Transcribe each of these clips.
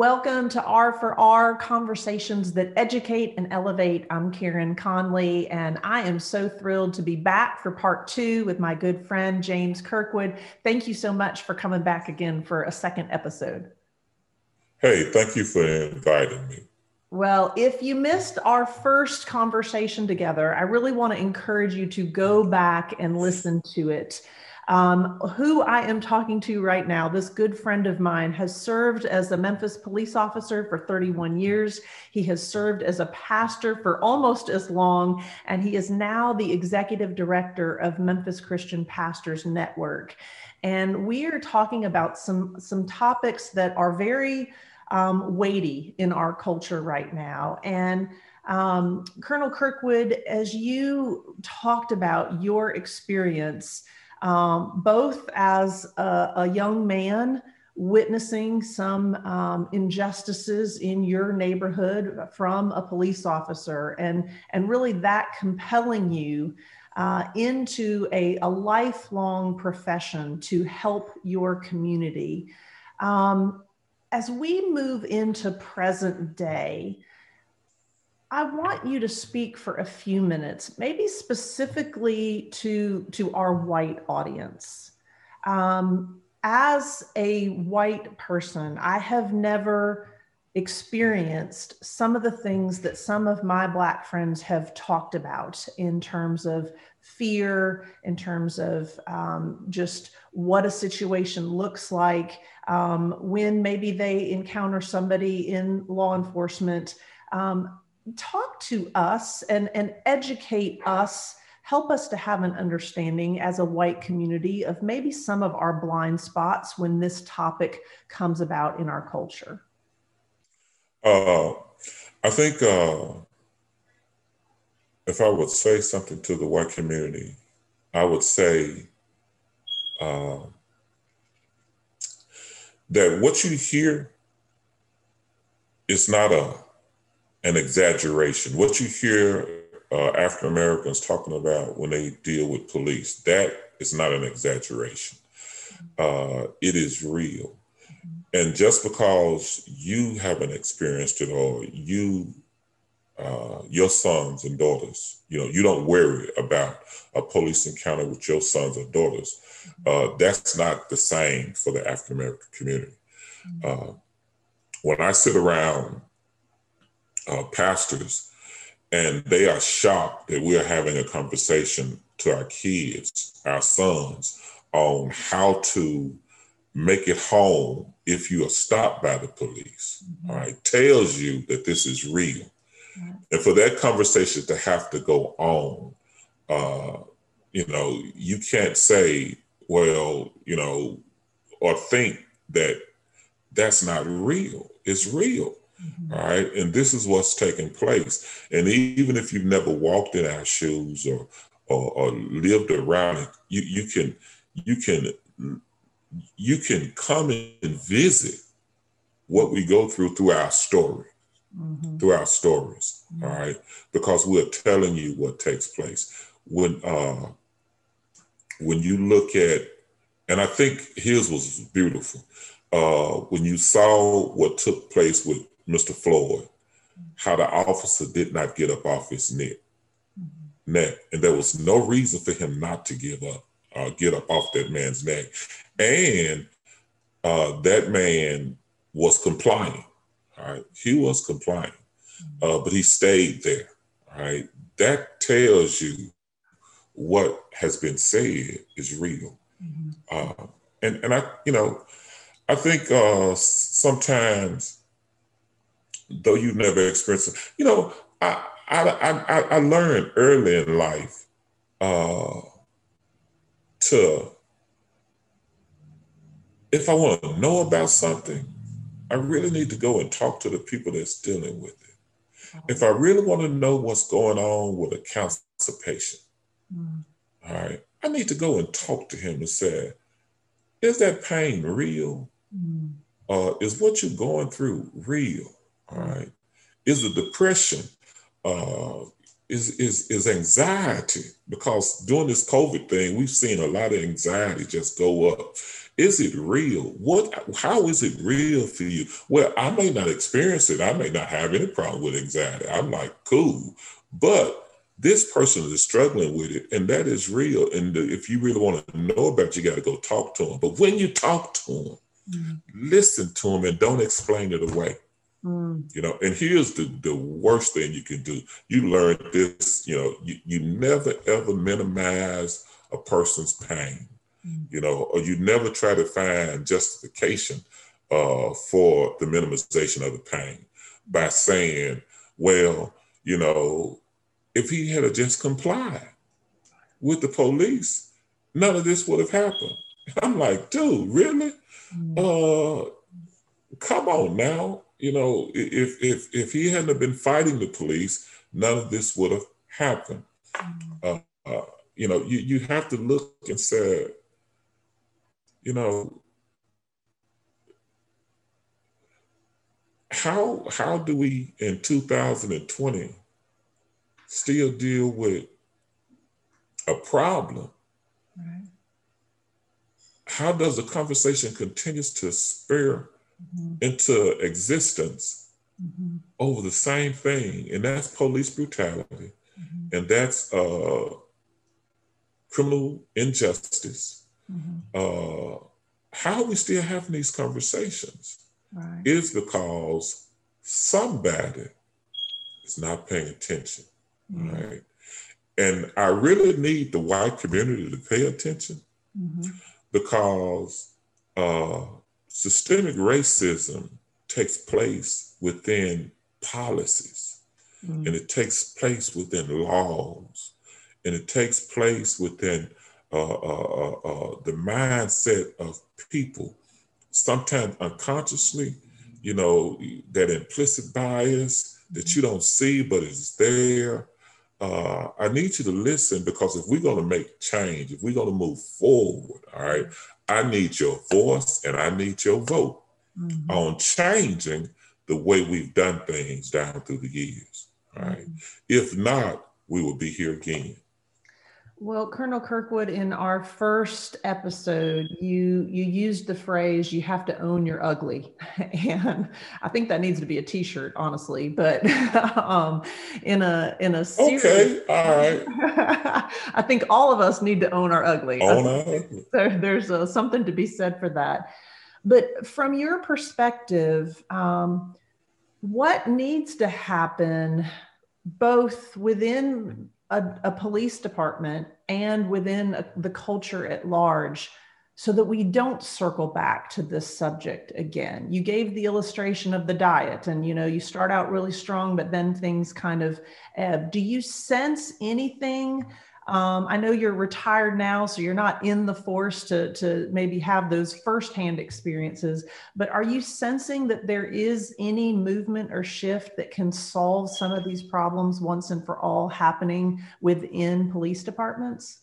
Welcome to R for R Conversations that Educate and Elevate. I'm Karen Conley, and I am so thrilled to be back for part two with my good friend James Kirkwood. Thank you so much for coming back again for a second episode. Hey, thank you for inviting me. Well, if you missed our first conversation together, I really want to encourage you to go back and listen to it. Um, who I am talking to right now, this good friend of mine, has served as a Memphis police officer for 31 years. He has served as a pastor for almost as long, and he is now the executive director of Memphis Christian Pastors Network. And we are talking about some, some topics that are very um, weighty in our culture right now. And um, Colonel Kirkwood, as you talked about your experience, um, both as a, a, young man witnessing some um, injustices in your neighborhood from a police officer, and, and really that compelling you uh, into a, a lifelong profession to help your community. Um, as we move into present day, I want you to speak for a few minutes, maybe specifically to, to our white audience. Um, as a white person, I have never experienced some of the things that some of my Black friends have talked about in terms of fear, in terms of um, just what a situation looks like um, when maybe they encounter somebody in law enforcement. Um, talk to us and, and educate us help us to have an understanding as a white community of maybe some of our blind spots when this topic comes about in our culture. Uh, I think uh, if I would say something to the white community, I would say uh, that what you hear is not a an exaggeration. What you hear uh, African Americans talking about when they deal with police, that is not an exaggeration. Uh, it is real. And just because you haven't experienced it or you, uh, your sons and daughters, you know, you don't worry about a police encounter with your sons or daughters, uh, that's not the same for the African American community. Uh, when I sit around uh, pastors and they are shocked that we are having a conversation to our kids, our sons, on how to make it home if you are stopped by the police. Mm-hmm. All right, tells you that this is real. And for that conversation to have to go on, uh, you know, you can't say, well, you know, or think that that's not real. It's real. Mm-hmm. All right. And this is what's taking place. And even if you've never walked in our shoes or or, or lived around it, you, you can you can you can come and visit what we go through through our story, mm-hmm. through our stories, mm-hmm. all right? Because we're telling you what takes place. When uh, when you look at, and I think his was beautiful. Uh, when you saw what took place with Mr. Floyd, how the officer did not get up off his neck, mm-hmm. neck, and there was no reason for him not to give up, uh, get up off that man's neck, and uh, that man was complying. All right, he was complying, uh, but he stayed there. All right, that tells you what has been said is real. Mm-hmm. Uh, and and I, you know, I think uh, sometimes, though you've never experienced it, you know, I I I, I learned early in life uh, to if I want to know about something, I really need to go and talk to the people that's dealing with it. If I really want to know what's going on with a cancer patient, mm. all right, I need to go and talk to him and say, is that pain real? Mm. Uh, is what you're going through real? All right. Is the depression, uh, is, is, is anxiety? Because during this COVID thing, we've seen a lot of anxiety just go up is it real? What? How is it real for you? Well, I may not experience it. I may not have any problem with anxiety. I'm like, cool. But this person is struggling with it, and that is real. And if you really want to know about it, you got to go talk to them. But when you talk to them, mm-hmm. listen to them and don't explain it away. Mm. You know, and here's the, the worst thing you can do. You learn this, you know, you, you never ever minimize a person's pain you know, or you never try to find justification uh, for the minimization of the pain by saying, well, you know, if he had just complied with the police, none of this would have happened. I'm like, dude, really? Mm. Uh, come on now. You know, if if if he hadn't been fighting the police, none of this would have happened. Mm. Uh, uh, you know, you, you have to look and say, you know, how how do we in 2020 still deal with a problem? Right. How does the conversation continues to spur mm-hmm. into existence mm-hmm. over the same thing, and that's police brutality, mm-hmm. and that's uh, criminal injustice, mm-hmm. uh, how are we still having these conversations right. is because somebody is not paying attention, mm-hmm. right? And I really need the white community to pay attention mm-hmm. because uh, systemic racism takes place within policies mm-hmm. and it takes place within laws and it takes place within uh, uh, uh, the mindset of people, sometimes unconsciously, you know, that implicit bias that you don't see but it's there. Uh, I need you to listen because if we're going to make change, if we're going to move forward, all right, I need your voice and I need your vote mm-hmm. on changing the way we've done things down through the years. Right? mm-hmm. If not, we will be here again. Well, Colonel Kirkwood, in our first episode, you you used the phrase "you have to own your ugly," and I think that needs to be a T-shirt, honestly. But um, in a in a series, okay, all right. I think all of us need to own our ugly. Own our ugly. So there's uh, something to be said for that. But from your perspective, um, what needs to happen, both within a, a police department and within a, the culture at large so that we don't circle back to this subject again. You gave the illustration of the diet and you know you start out really strong but then things kind of ebb. Do you sense anything um, I know you're retired now, so you're not in the force to, to maybe have those firsthand experiences, but are you sensing that there is any movement or shift that can solve some of these problems once and for all happening within police departments?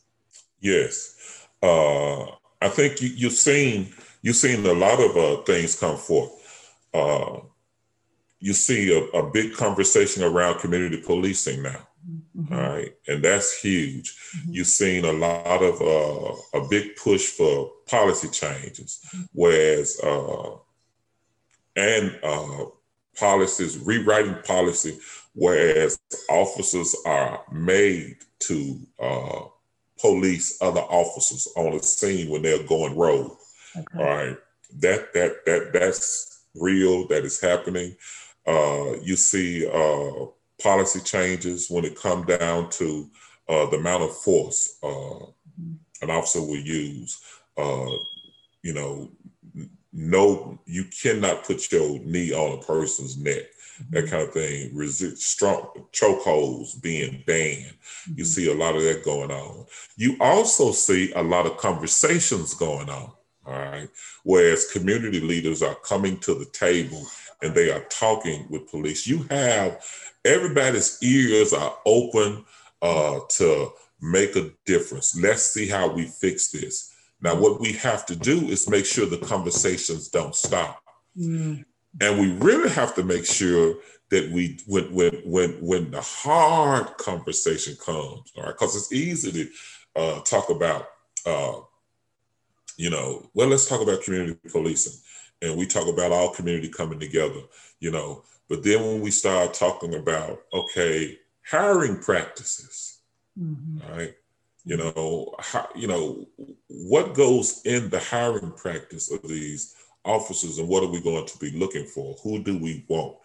Yes. Uh, I think you, you've seen you've seen a lot of uh, things come forth. Uh, you see a, a, big conversation around community policing now. Mm-hmm. All right. And that's huge. Mm-hmm. You've seen a lot of uh, a big push for policy changes, mm-hmm. whereas uh, and uh, policies, rewriting policy, whereas officers are made to uh, police other officers on the scene when they're going rogue. Okay. All right. That that that that's real. That is happening. Uh, you see uh, policy changes when it come down to uh, the amount of force uh, an officer will use. Uh, you know, no, you cannot put your knee on a person's neck. Mm-hmm. That kind of thing. Resist strong chokeholds being banned. Mm-hmm. You see a lot of that going on. You also see a lot of conversations going on. All right. Whereas community leaders are coming to the table and they are talking with police. You have everybody's ears are open uh, to make a difference. Let's see how we fix this. Now, what we have to do is make sure the conversations don't stop. Mm. And we really have to make sure that we, when, when, when, when the hard conversation comes, all right, because it's easy to uh, talk about uh, you know, well, let's talk about community policing. And we talk about all community coming together, you know. But then when we start talking about, okay, hiring practices, mm-hmm. right? You know, how, you know, what goes in the hiring practice of these officers and what are we going to be looking for? Who do we want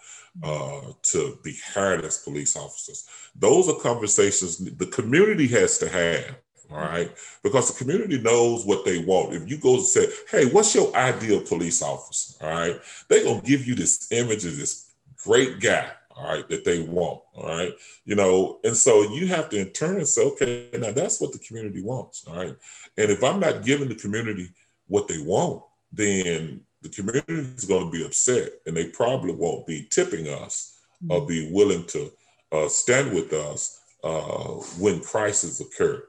uh, to be hired as police officers? Those are conversations the community has to have all right? Because the community knows what they want. If you go and say, hey, what's your ideal police officer? All right, they're gonna give you this image of this great guy, all right, that they want. All right. You know, and so you have to in turn say, okay, now that's what the community wants. All right. And if I'm not giving the community what they want, then the community is going to be upset and they probably won't be tipping us or be willing to uh, stand with us uh, when crises occur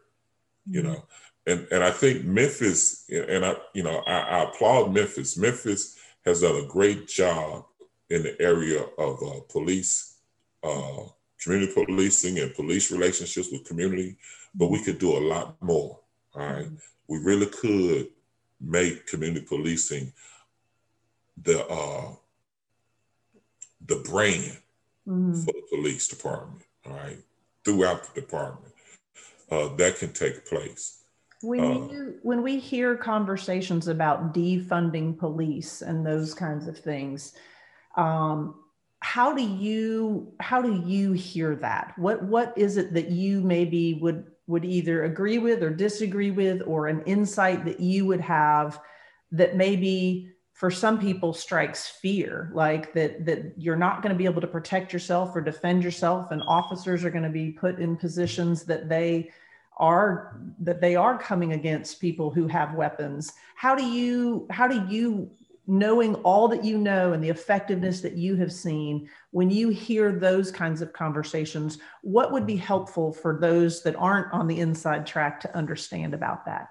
you mm-hmm. know. And and I think Memphis, and I, you know, I, I, applaud Memphis. Memphis has done a great job in the area of uh, police, uh, community policing, and police relationships with community. But we could do a lot more. All right? we really could make community policing the uh, the brand mm-hmm. for the police department. All right, throughout the department uh, that can take place. When uh, you when we hear conversations about defunding police and those kinds of things, um, how do you how do you hear that? What what is it that you maybe would would either agree with or disagree with, or an insight that you would have that maybe for some people strikes fear like that that you're not going to be able to protect yourself or defend yourself and officers are going to be put in positions that they are that they are coming against people who have weapons how do you how do you knowing all that you know and the effectiveness that you have seen when you hear those kinds of conversations what would be helpful for those that aren't on the inside track to understand about that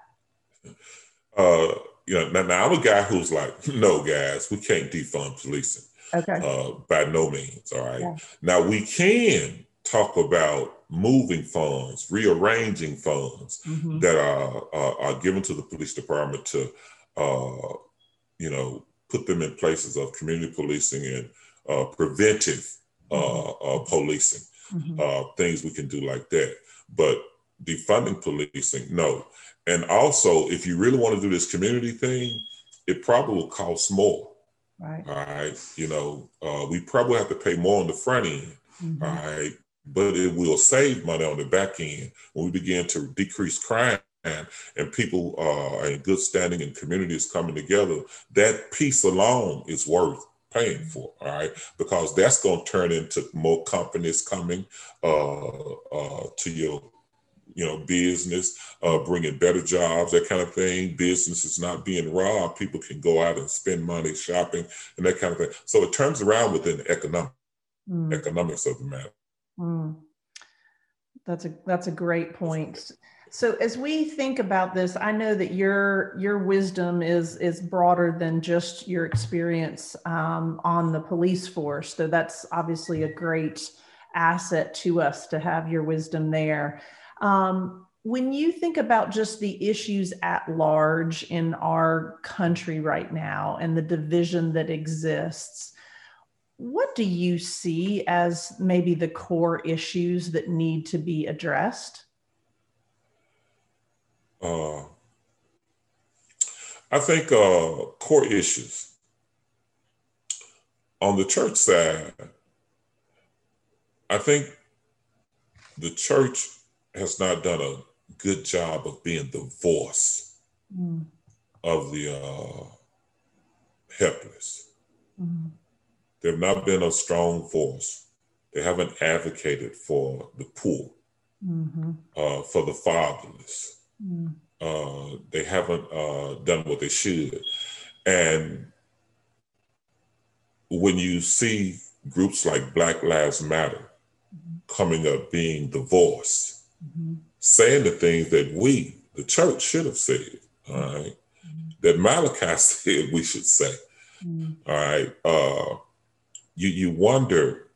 uh you know now, now i'm a guy who's like no guys we can't defund policing okay uh by no means all right yeah. now we can talk about moving funds, rearranging funds mm-hmm. that are, are, are given to the police department to, uh, you know, put them in places of community policing and uh, preventive uh, mm-hmm. uh policing, mm-hmm. Uh, things we can do like that. But defunding policing, no. And also, if you really want to do this community thing, it probably will cost more. Right. All right. You know, uh, we probably have to pay more on the front end. Mm-hmm. All right but it will save money on the back end when we begin to decrease crime and and people are in good standing and communities coming together. That piece alone is worth paying for, all right? Because that's going to turn into more companies coming uh, uh, to your you know, business, uh, bringing better jobs, that kind of thing. Business is not being robbed. People can go out and spend money shopping and that kind of thing. So it turns around within the economic, mm. economics of the matter. Mm. That's a that's a great point. So as we think about this, I know that your your wisdom is is broader than just your experience um, on the police force. So that's obviously a great asset to us to have your wisdom there. Um, when you think about just the issues at large in our country right now and the division that exists, what do you see as maybe the core issues that need to be addressed? Uh, I think uh, core issues on the church side. I think the church has not done a good job of being the voice mm. of the uh, helpless. Mm. They've not been a strong force. They haven't advocated for the poor, mm-hmm. uh, for the fatherless. Mm. Uh, they haven't uh, done what they should. And when you see groups like Black Lives Matter mm-hmm. coming up being the voice, mm-hmm. saying the things that we, the church, should have said, all right, mm-hmm. that Malachi said we should say, mm-hmm. all right, uh, you you wonder,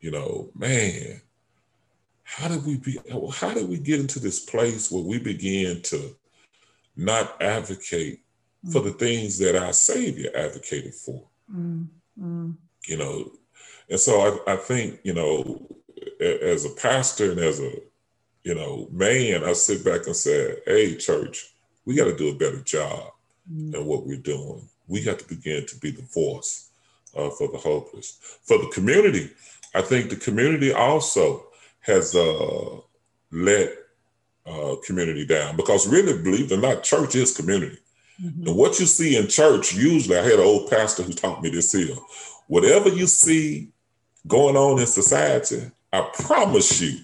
you know, man, how did we be how did we get into this place where we begin to not advocate mm. for the things that our Savior advocated for. Mm. You know, and so I, I think, you know, as a pastor and as a, you know, man, I sit back and say, hey, church, we got to do a better job mm. in what we're doing. We got to begin to be the voice uh, for the hopeless. For the community, I think the community also has uh, let uh, community down because really, believe it or not, church is community. Mm-hmm. And what you see in church, usually, I had an old pastor who taught me this here. Whatever you see going on in society, I promise you,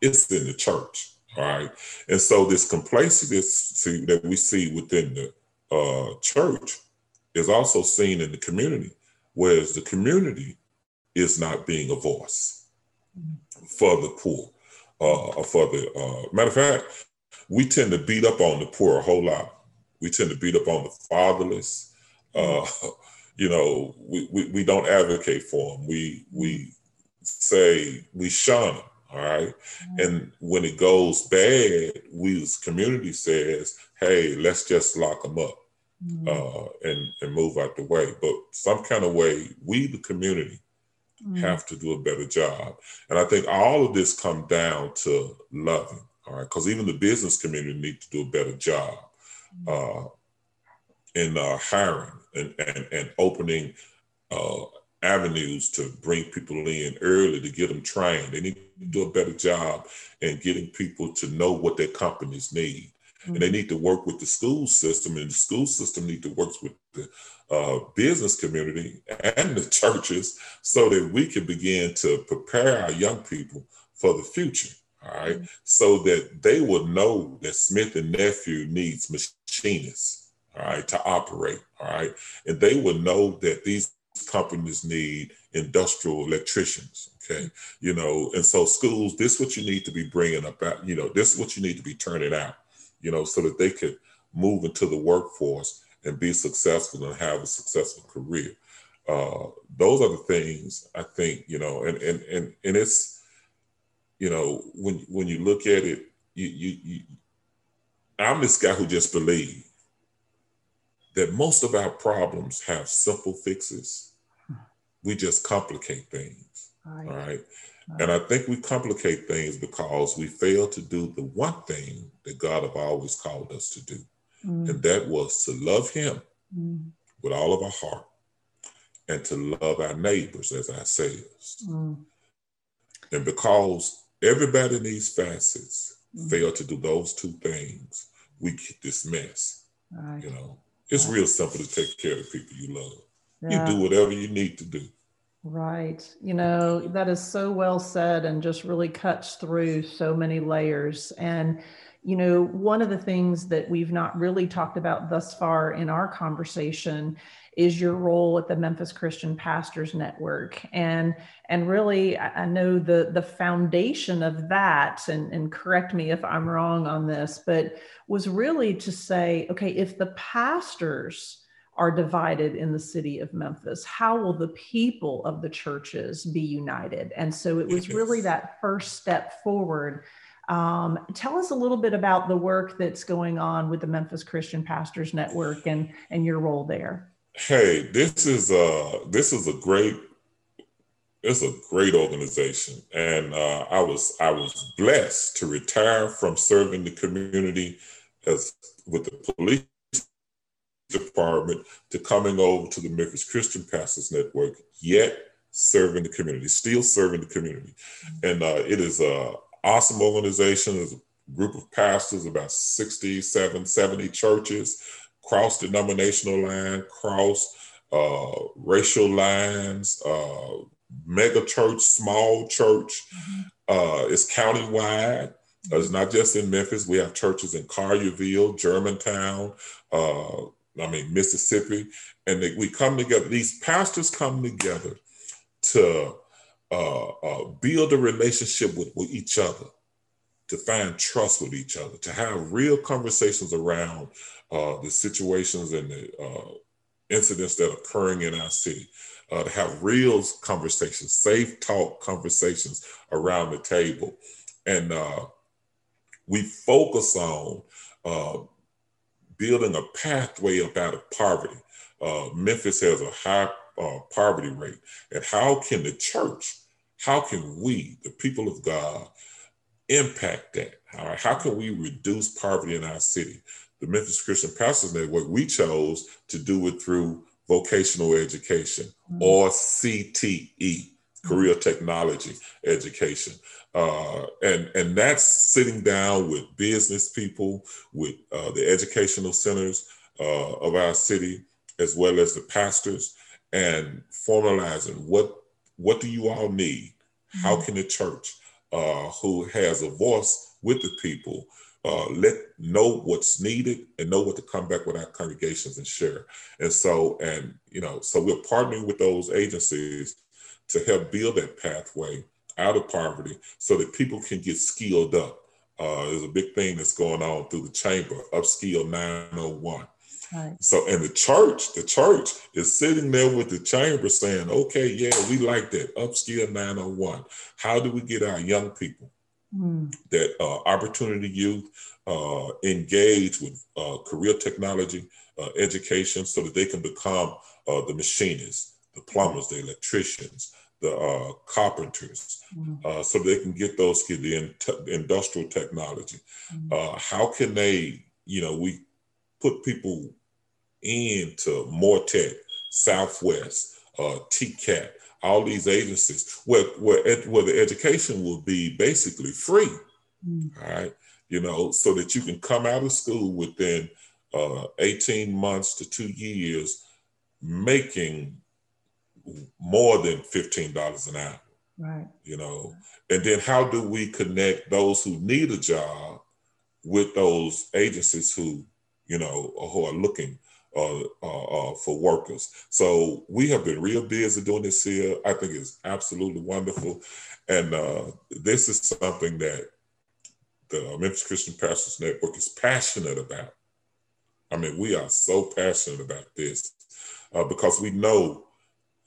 it's in the church. All right. And so this complacency that we see within the uh, church is also seen in the community, whereas the community is not being a voice for the poor uh, for the uh, matter of fact, we tend to beat up on the poor a whole lot. We tend to beat up on the fatherless. Uh, you know, we, we, we don't advocate for them. We we say we shun them. All right? mm-hmm. And when it goes bad, we as community says, hey, let's just lock them up mm-hmm. uh, and, and move out the way. But some kind of way, we, the community, mm-hmm. have to do a better job. And I think all of this come down to loving. All right. Because even the business community needs to do a better job mm-hmm. uh, in uh, hiring and, and, and opening uh, avenues to bring people in early to get them trained. They need to do a better job in getting people to know what their companies need. Mm-hmm. And they mm-hmm. need to work with the school system, and the school system need to work with the uh, business community and the churches so that we can begin to prepare our young people for the future. All right? mm-hmm. so that they will know that Smith and Nephew needs machinists, all right, to operate, all right, and they will know that these companies need industrial electricians okay you know and so schools this is what you need to be bringing about you know this is what you need to be turning out you know so that they could move into the workforce and be successful and have a successful career uh, those are the things i think you know and and and, and it's you know when when you look at it you you, you i'm this guy who just believes that most of our problems have simple fixes. We just complicate things. Right. All right. And I think we complicate things because we fail to do the one thing that God have always called us to do. Mm. And that was to love him mm. with all of our heart and to love our neighbors as ourselves. Mm. And because everybody in these facets fail to do those two things, we get this mess. Right. You know, it's real simple to take care of the people you love. Yeah. You do whatever you need to do. Right. You know, that is so well said and just really cuts through so many layers. And, you know, one of the things that we've not really talked about thus far in our conversation is your role at the Memphis Christian Pastors Network. And and really I know the the foundation of that, and, and correct me if I'm wrong on this, but was really to say, okay, if the pastors are divided in the city of Memphis, how will the people of the churches be united? And so it was really that first step forward. Um, tell us a little bit about the work that's going on with the Memphis Christian Pastors Network and, and your role there. Hey, this is a this is a great it's a great organization, and uh, I was I was blessed to retire from serving the community as with the police department to coming over to the Memphis Christian Pastors Network, yet serving the community, still serving the community, and uh, it is a awesome organization. It's a group of pastors, about 67, 70 churches cross denominational line, cross uh, racial lines, uh, mega church, small church. Mm-hmm. Uh, it's countywide. Uh, it's not just in Memphis. We have churches in Collierville, Germantown, uh, I mean, Mississippi. And they, we come together, these pastors come together to uh, uh, build a relationship with, with each other, to find trust with each other, to have real conversations around uh, the situations and the uh, incidents that are occurring in our city, uh, to have real conversations, safe talk conversations around the table. And uh, we focus on building a pathway up out of poverty. Uh, Memphis has a high uh, poverty rate. And how can the church, how can we, the people of God, impact that? All right, how can we reduce poverty in our city? The Memphis Christian Pastors Network, we chose to do it through vocational education mm-hmm. or CTE, career technology education. Uh, and, and that's sitting down with business people, with uh, the educational centers uh, of our city, as well as the pastors, and formalizing what what do you all need? Mm-hmm. How can the church, uh, who has a voice with the people, uh, let know what's needed and know what to come back with our congregations and share. And so, and you know, so we're partnering with those agencies to help build that pathway out of poverty so that people can get skilled up. Uh, there's a big thing that's going on through the chamber, Upskill 901. Right. So, and the church, the church is sitting there with the chamber saying, okay, yeah, we like that. Upskill 901. How do we get our young people mm. that uh, opportunity youth uh, engage with uh, career technology uh, education so that they can become uh, the machinists, the plumbers, the electricians, the uh, carpenters, mm. so they can get those skills, the in- industrial technology. Mm. how can they, you know, we put people into Moore Tech, Southwest, uh, TCAT, all these agencies where, where, ed, where the education will be basically free, mm. all right? You know, so that you can come out of school within uh, 18 months to two years making more than $15 an hour. Right. You know, and then how do we connect those who need a job with those agencies who, you know, who are looking uh, uh, uh, for workers. So we have been real busy doing this here. I think it's absolutely wonderful. And uh, this is something that the Memphis Christian Pastors Network is passionate about. I mean, we are so passionate about this uh, because we know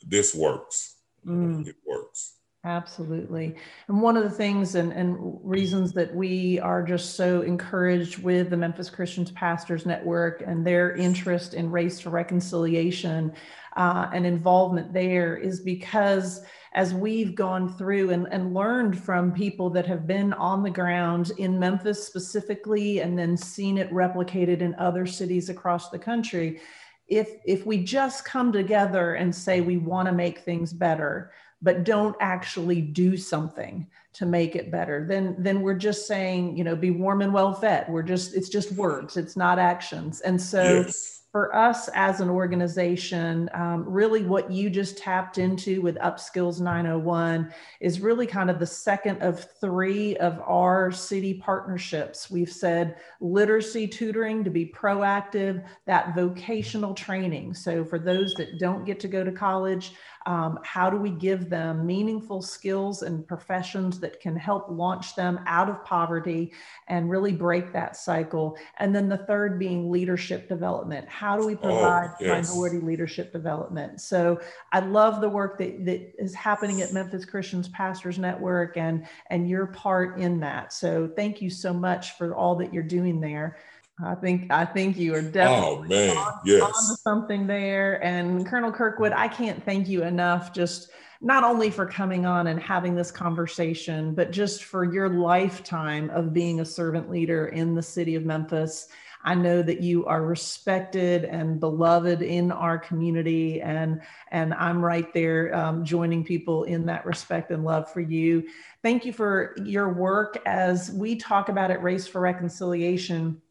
this works. Mm. It works. Absolutely. And one of the things and, and reasons that we are just so encouraged with the Memphis Christians Pastors Network and their interest in race to reconciliation uh, and involvement there is because as we've gone through and, and learned from people that have been on the ground in Memphis specifically and then seen it replicated in other cities across the country, if if we just come together and say we want to make things better but don't actually do something to make it better then then we're just saying you know be warm and well fed we're just it's just words. It's not actions. And so yes for us as an organization, um, really what you just tapped into with Upskills 901 is really kind of the second of three of our city partnerships. We've said literacy tutoring to be proactive, that vocational training. So for those that don't get to go to college, um, how do we give them meaningful skills and professions that can help launch them out of poverty and really break that cycle? And then the third being leadership development. How do we oh, provide oh, yes. minority leadership development? So I love the work that, that is happening at Memphis Christians Pastors Network and, and your part in that. So thank you so much for all that you're doing there. I think I think you are definitely oh, man. On, yes. on to something there. And Colonel Kirkwood, I can't thank you enough just not only for coming on and having this conversation, but just for your lifetime of being a servant leader in the city of Memphis. I know that you are respected and beloved in our community, and and I'm right there um, joining people in that respect and love for you. Thank you for your work as we talk about it, Race for Reconciliation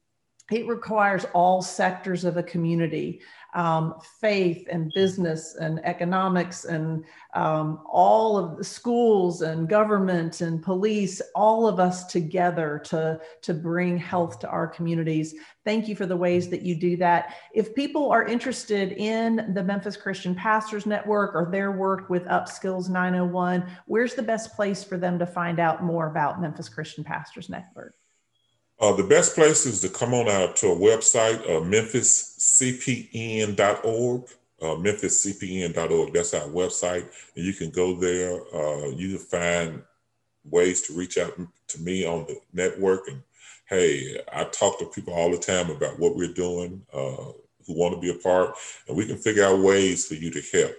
it requires all sectors of a community um, faith and business and economics and um, all of the schools and government and police all of us together to to bring health to our communities. Thank you for the ways that you do that. If people are interested in the memphis christian pastors network or their work with upskills 901 where's the best place for them to find out more about memphis christian pastors network uh, the best place is to come on out to a website, uh, memphiscpn.org. Uh, memphiscpn.org. That's our website, and you can go there. Uh, you can find ways to reach out to me on the network. And hey, I talk to people all the time about what we're doing, uh, who want to be a part, and we can figure out ways for you to help.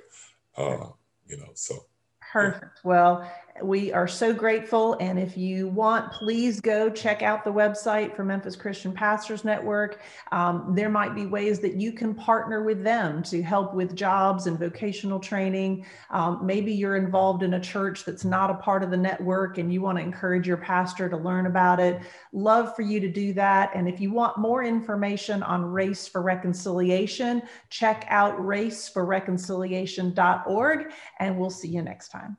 Uh, you know, so Perfect. Well, we are so grateful. And if you want, please go check out the website for Memphis Christian Pastors Network. Um, there might be ways that you can partner with them to help with jobs and vocational training. Um, maybe you're involved in a church that's not a part of the network and you want to encourage your pastor to learn about it. Love for you to do that. And if you want more information on Race for Reconciliation, check out raceforreconciliation.org and we'll see you next time.